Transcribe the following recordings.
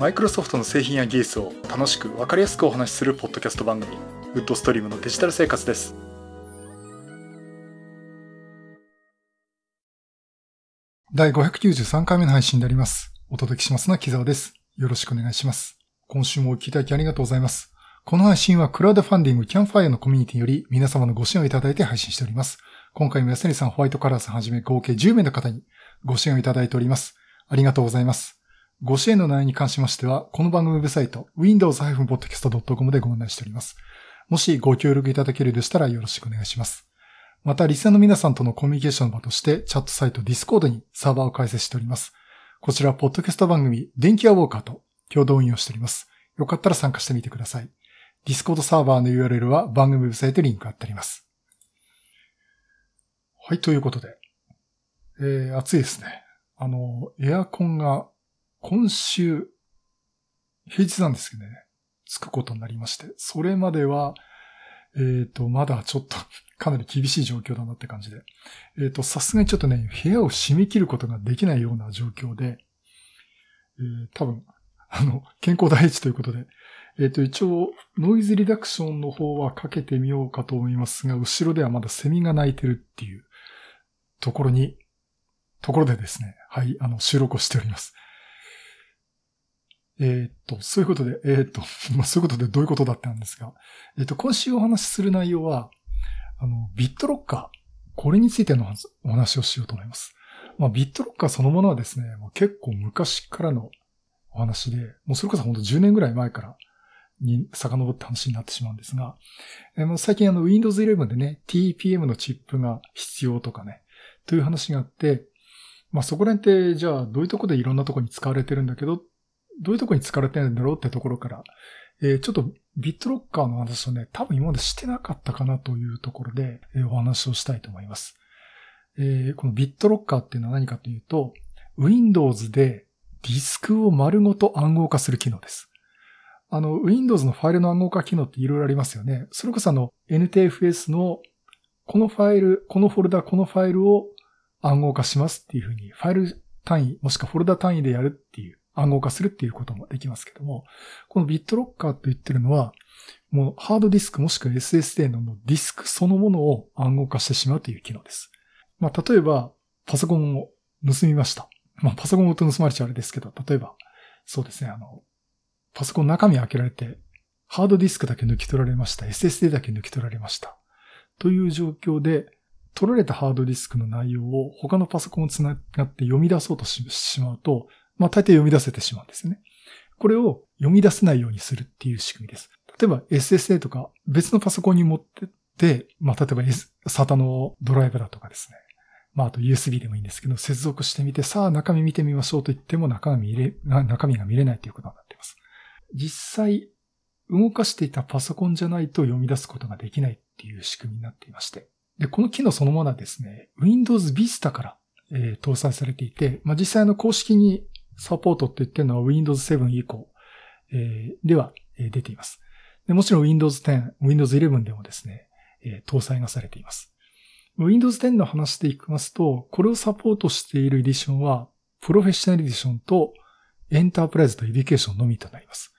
マイクロソフトの製品や技術を楽しく分かりやすくお話しするポッドキャスト番組ウッドストリームのデジタル生活です第593回目の配信であります。お届けしますのは木沢です。よろしくお願いします。今週もお聞きいただきありがとうございます。この配信はクラウドファンディングキャンファイアのコミュニティより皆様のご支援をいただいて配信しております。今回も安成さん、ホワイトカラーさんはじめ合計10名の方にご支援をいただいております。ありがとうございます。ご支援の内容に関しましては、この番組ウェブサイト、windows-podcast.com でご案内しております。もしご協力いただけるでしたらよろしくお願いします。また、リスナーの皆さんとのコミュニケーションの場として、チャットサイト Discord にサーバーを開設しております。こちら、ポッドキャスト番組、電気屋ウォーカーと共同運用しております。よかったら参加してみてください。Discord サーバーの URL は番組ウェブサイトにリンク貼ってあります。はい、ということで。えー、暑いですね。あの、エアコンが今週、平日なんですけどね、つくことになりまして、それまでは、えっ、ー、と、まだちょっと かなり厳しい状況だなって感じで。えっ、ー、と、さすがにちょっとね、部屋を締め切ることができないような状況で、えー、多分、あの、健康第一ということで、えっ、ー、と、一応、ノイズリダクションの方はかけてみようかと思いますが、後ろではまだセミが鳴いてるっていうところに、ところでですね、はい、あの、収録をしております。えっと、そういうことで、えっと、まあ、そういうことでどういうことだったんですが、えっと、今週お話しする内容は、あの、ビットロッカー、これについてのお話をしようと思います。まあ、ビットロッカーそのものはですね、もう結構昔からのお話で、もうそれこそ本当10年ぐらい前からに遡った話になってしまうんですが、えー、最近あの Windows 11でね、TPM のチップが必要とかね、という話があって、まあそこら辺って、じゃあどういうとこでいろんなとこに使われてるんだけど、どういうところに使われてるんだろうってところから、えー、ちょっとビットロッカーの話をね、多分今までしてなかったかなというところで、えー、お話をしたいと思います。えー、このビットロッカーっていうのは何かというと、Windows でディスクを丸ごと暗号化する機能です。あの、Windows のファイルの暗号化機能っていろいろありますよね。それこそあの、NTFS のこのファイル、このフォルダ、このファイルを暗号化しますっていうふうに、ファイル単位、もしくはフォルダ単位でやるっていう、暗号化するっていうこともできますけども、このビットロッカーと言ってるのは、もうハードディスクもしくは SSD のディスクそのものを暗号化してしまうという機能です。まあ、例えば、パソコンを盗みました。まあ、パソコンごと盗まれちゃあれですけど、例えば、そうですね、あの、パソコン中身開けられて、ハードディスクだけ抜き取られました。SSD だけ抜き取られました。という状況で、取られたハードディスクの内容を他のパソコンをつながって読み出そうとしまうと、まあ大抵読み出せてしまうんですね。これを読み出せないようにするっていう仕組みです。例えば SSD とか別のパソコンに持ってって、まあ例えば SATA のドライブだとかですね。まああと USB でもいいんですけど、接続してみて、さあ中身見てみましょうと言っても中身入れ、中身が見れないということになっています。実際、動かしていたパソコンじゃないと読み出すことができないっていう仕組みになっていまして。で、この機能そのものはですね、Windows Vista から、えー、搭載されていて、まあ、実際の公式にサポートって言ってるのは Windows 7以降、えー、では、えー、出ていますで。もちろん Windows 10、Windows 11でもですね、え搭載がされています。Windows 10の話でいきますと、これをサポートしているエディションは、 Professional Edition と Enterprise と Education のみとなります。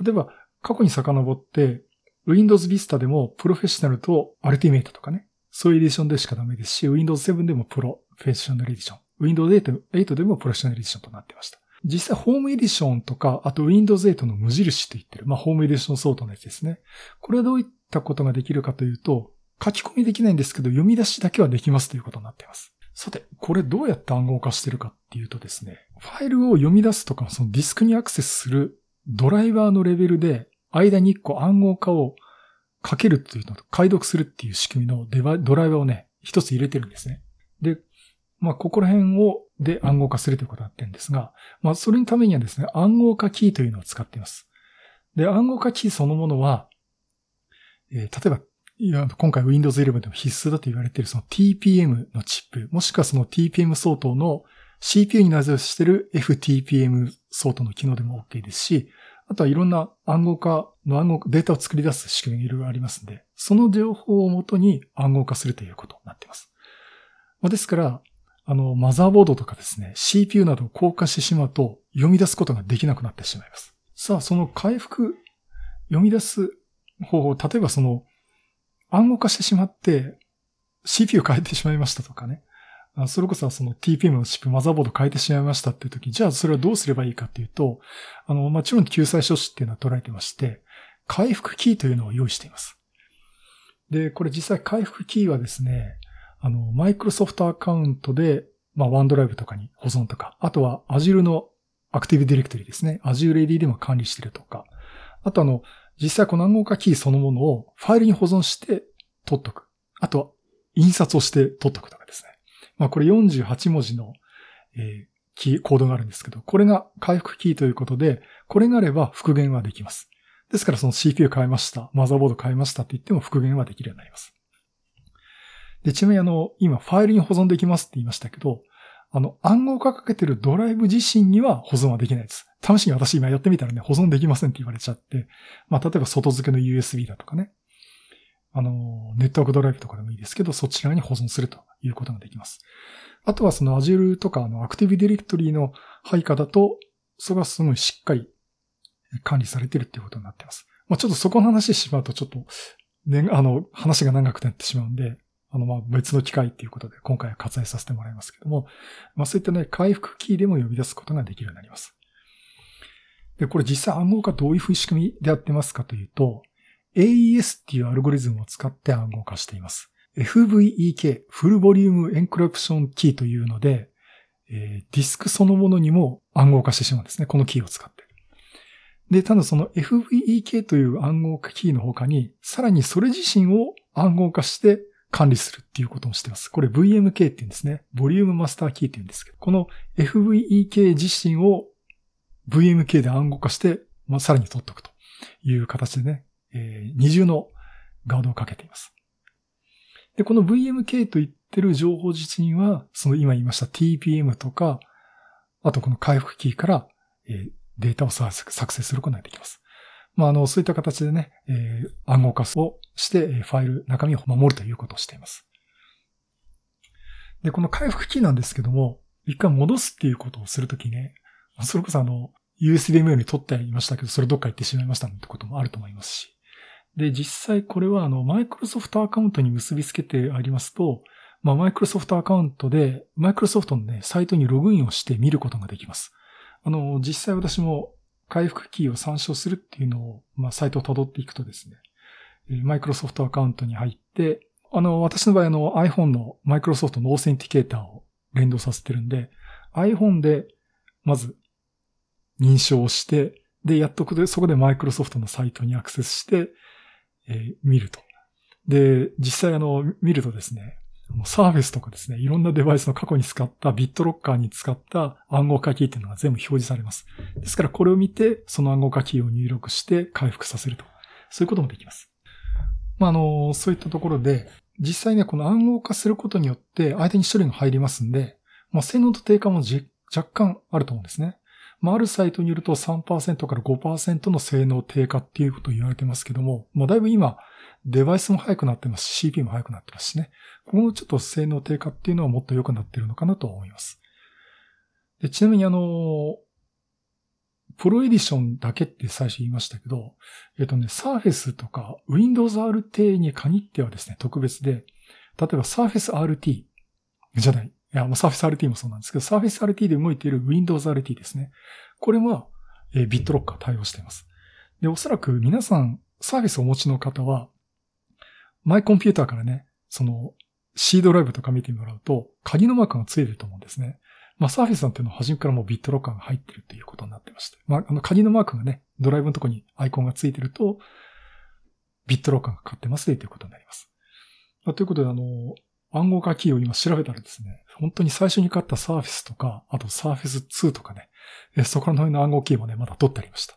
例えば、過去に遡って、Windows Vista でも Professional と Ultimate とかね、そういうエディションでしかダメですし、Windows 7でも Professional Edition。Windows 8でも Professional Edition となってました。実際、ホームエディションとか、あと Windows 8の無印と言ってる、まあ、ホームエディション相当のやつですね。これはどういったことができるかというと、書き込みできないんですけど、読み出しだけはできますということになっています。さて、これどうやって暗号化してるかっていうとですね、ファイルを読み出すとか、そのディスクにアクセスするドライバーのレベルで、間に1個暗号化をかけるというのと解読するっていう仕組みのデバドライバーをね、一つ入れてるんですね。まあ、ここら辺を、で暗号化するということになってるんですが、まあ、それのためにはですね、暗号化キーというのを使っています。で、暗号化キーそのものは、えー、例えば、いや今回 Windows 11でも必須だと言われているその TPM のチップ、もしくはその TPM 相当の CPU に内蔵している FTPM 相当の機能でも OK ですし、あとはいろんな暗号化の暗号、データを作り出す仕組みがいろいろありますんで、その情報をもとに暗号化するということになっています。まあ、ですから、あの、マザーボードとかですね、CPU などを硬化してしまうと、読み出すことができなくなってしまいます。さあ、その回復、読み出す方法、例えばその暗号化してしまって CPU 変えてしまいましたとかね。それこそその TPM のチップ、マザーボード変えてしまいましたっていう時、じゃあそれはどうすればいいかっていうと、あの、もちろん救済処置っていうのは捉えてまして、回復キーというのを用意しています。で、これ実際回復キーはですね、あの、マイクロソフトアカウントで、まあ、ワンドライブとかに保存とか、あとは Azure のアクティブディレクトリですね。Azure AD でも管理してるとか、あとあの、実際この暗号化キーそのものをファイルに保存して取っとく。あとは印刷をして取っとくとかですね。まあこれ48文字の、えー、キー、コードがあるんですけど、これが回復キーということで、これがあれば復元はできます。ですからその CPU 変えました、マザーボード変えましたって言っても復元はできるようになります。で、ちなみにあの、今ファイルに保存できますって言いましたけど、あの、暗号化かけてるドライブ自身には保存はできないです。試しに私今やってみたらね、保存できませんって言われちゃって、まあ、例えば外付けの USB だとかね、あの、ネットワークドライブとかでもいいですけど、そちらに保存するということができます。あとはその Azure とかあのアクティブディレクトリの配下だと、それがすごいしっかり管理されてるっていうことになってます。まあ、ちょっとそこの話しまうとちょっと、ね、あの、話が長くなってしまうんで、あの、まあ、別の機会っていうことで今回は割愛させてもらいますけども、まあ、そういったね、回復キーでも呼び出すことができるようになります。で、これ実際暗号化どういう仕組みでやってますかというと、AES っていうアルゴリズムを使って暗号化しています。FVEK、 Full Volume Encryption Key というので、えー、ディスクそのものにも暗号化してしまうんですね。このキーを使って。で、ただその FVEK という暗号化キーの他に、さらにそれ自身を暗号化して管理するっていうこともしてます。これ VMK って言うんですね。ボリュームマスターキーって言うんですけど、この FVEK 自身を VMK で暗号化して、まあ、さらに取っておくという形でね、えー、二重のガードをかけています。で、この VMK と言ってる情報自身は、その今言いました TPM とか、あとこの回復キーから、えー、データを作成することができます。まあ、あの、そういった形でね、えー、暗号化をして、ファイル、中身を守るということをしています。で、この回復キーなんですけども、一回戻すっていうことをするときね、それこそあの、USB メモに取ってありましたけど、それどっか行ってしまいましたってこともあると思いますし。で、実際これはあの、マイクロソフトアカウントに結びつけてありますと、まあ、マイクロソフトアカウントで、マイクロソフトのね、サイトにログインをして見ることができます。あの、実際私も回復キーを参照するっていうのを、まあ、サイトを辿っていくとですね、マイクロソフトアカウントに入って、あの、私の場合あの iPhone のマイクロソフトのオーセンティケーターを連動させてるんで、iPhone でまず認証をして、で、やっとくでそこでマイクロソフトのサイトにアクセスして、えー、見ると。で、実際あの、見るとですね、サーフェスとかですね、いろんなデバイスの過去に使ったビットロッカーに使った暗号化キーっていうのが全部表示されます。ですからこれを見て、その暗号化キーを入力して回復させると。そういうこともできます。まあ、あの、そういったところで、実際ね、この暗号化することによって相手に処理が入りますんで、まあ、性能と低下も若干あると思うんですね。まあ、るサイトによると3%から5%の性能低下っていうことを言われてますけども、まあ、だいぶ今、デバイスも速くなってますし、CP も速くなってますしね。このちょっと性能低下っていうのはもっと良くなってるのかなと思います。でちなみにあの、プロエディションだけって最初言いましたけど、えっとね、Surface とか Windows RT に限ってはですね、特別で、例えば Surface RT じゃない。いや、もう Surface RT もそうなんですけど、Surface RT で動いている Windows RT ですね。これは、えー、ビットロッカー対応しています。で、おそらく皆さん、サービスをお持ちの方は、マイコンピューターからね、その C ドライブとか見てもらうと、鍵のマークがついてると思うんですね。まあ、サーフィスなんていうのは初めからもうビットロッカーが入ってるっていうことになってまして。まあ、あの、鍵のマークがね、ドライブのとこにアイコンがついてると、ビットロッカーがかかってますということになります。まあ、ということで、あの、暗号化キーを今調べたらですね、本当に最初に買ったサーフィスとか、あとサーフィス2とかね、そこら辺の暗号キーもね、まだ取ってありました。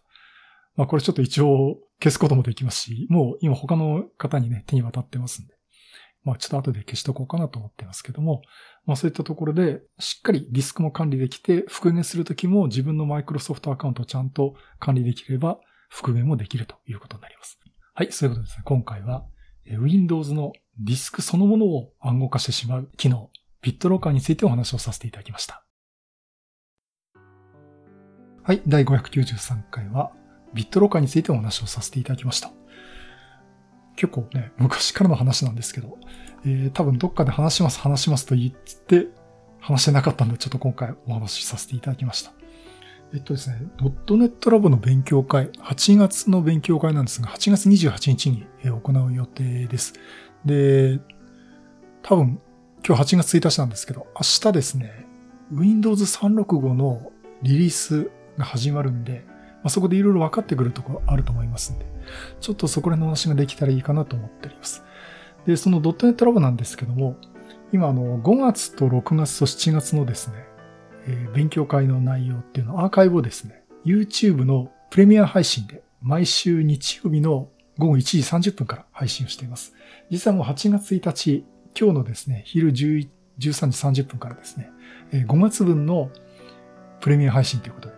まあこれちょっと一応消すこともできますし、もう今他の方にね、手に渡ってますんで。まあちょっと後で消しとこうかなと思ってますけども、まあそういったところでしっかりディスクも管理できて、復元するときも自分のマイクロソフトアカウントをちゃんと管理できれば復元もできるということになります。はい、そういうことですね。今回は Windows のディスクそのものを暗号化してしまう機能、ビットローカーについてお話をさせていただきました。はい、第593回は、ビットロッカーについてお話をさせていただきました。結構ね、昔からの話なんですけど、えー、多分どっかで話します話しますと言って話してなかったんで、ちょっと今回お話しさせていただきました。えっとですね、ドットネットラボの勉強会、8月の勉強会なんですが、8月28日に行う予定です。で、多分、今日8月1日なんですけど、明日ですね、Windows 365のリリースが始まるんで、まあ、そこでいろいろ分かってくるところあると思いますんで、ちょっとそこら辺の話ができたらいいかなと思っております。で、そのドットネットラボなんですけども、今あの、5月と6月と7月のですね、えー、勉強会の内容っていうのアーカイブをですね、YouTube のプレミア配信で毎週日曜日の午後1時30分から配信をしています。実はもう8月1日、今日のですね、昼13時30分からですね、5月分のプレミア配信ということ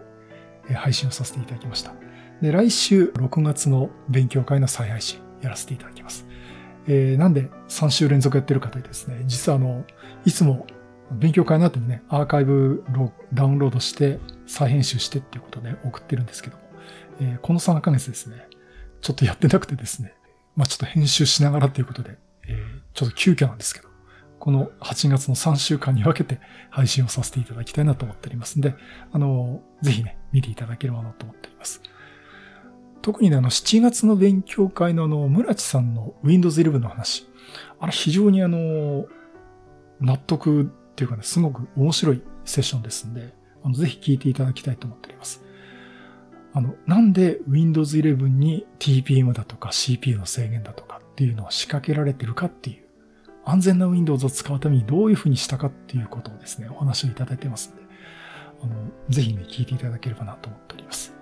で、配信をさせていただきました。で、来週6月の勉強会の再配信やらせていただきます。えー、なんで3週連続やってるかというとですね、実はあの、いつも勉強会の後にね、アーカイブダウンロードして再編集してっていうことで送ってるんですけども、えー、この3ヶ月ですね、ちょっとやってなくてですね、まあちょっと編集しながらということで、えー、ちょっと急遽なんですけど、この8月の3週間に分けて配信をさせていただきたいなと思っておりますんで、あの、ぜひね、見ていただければなと思っております。特にね、あの、7月の勉強会のあの、村地さんの Windows 11の話、あれ非常にあの、納得っていうかね、すごく面白いセッションですんで、あの、ぜひ聞いていただきたいと思っております。あの、なんで Windows 11に TPM だとか CPU の制限だとかっていうのは仕掛けられてるかっていう、安全な Windows を使うためにどういうふうにしたかっていうことをですね、お話をいただいてますんで、あの、ぜひね、聞いていただければなと思っております。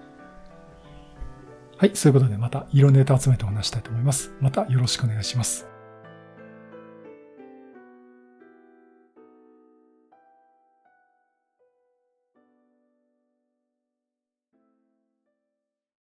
はい、そういうことでまた色ネタ集めてお話したいと思います。またよろしくお願いします。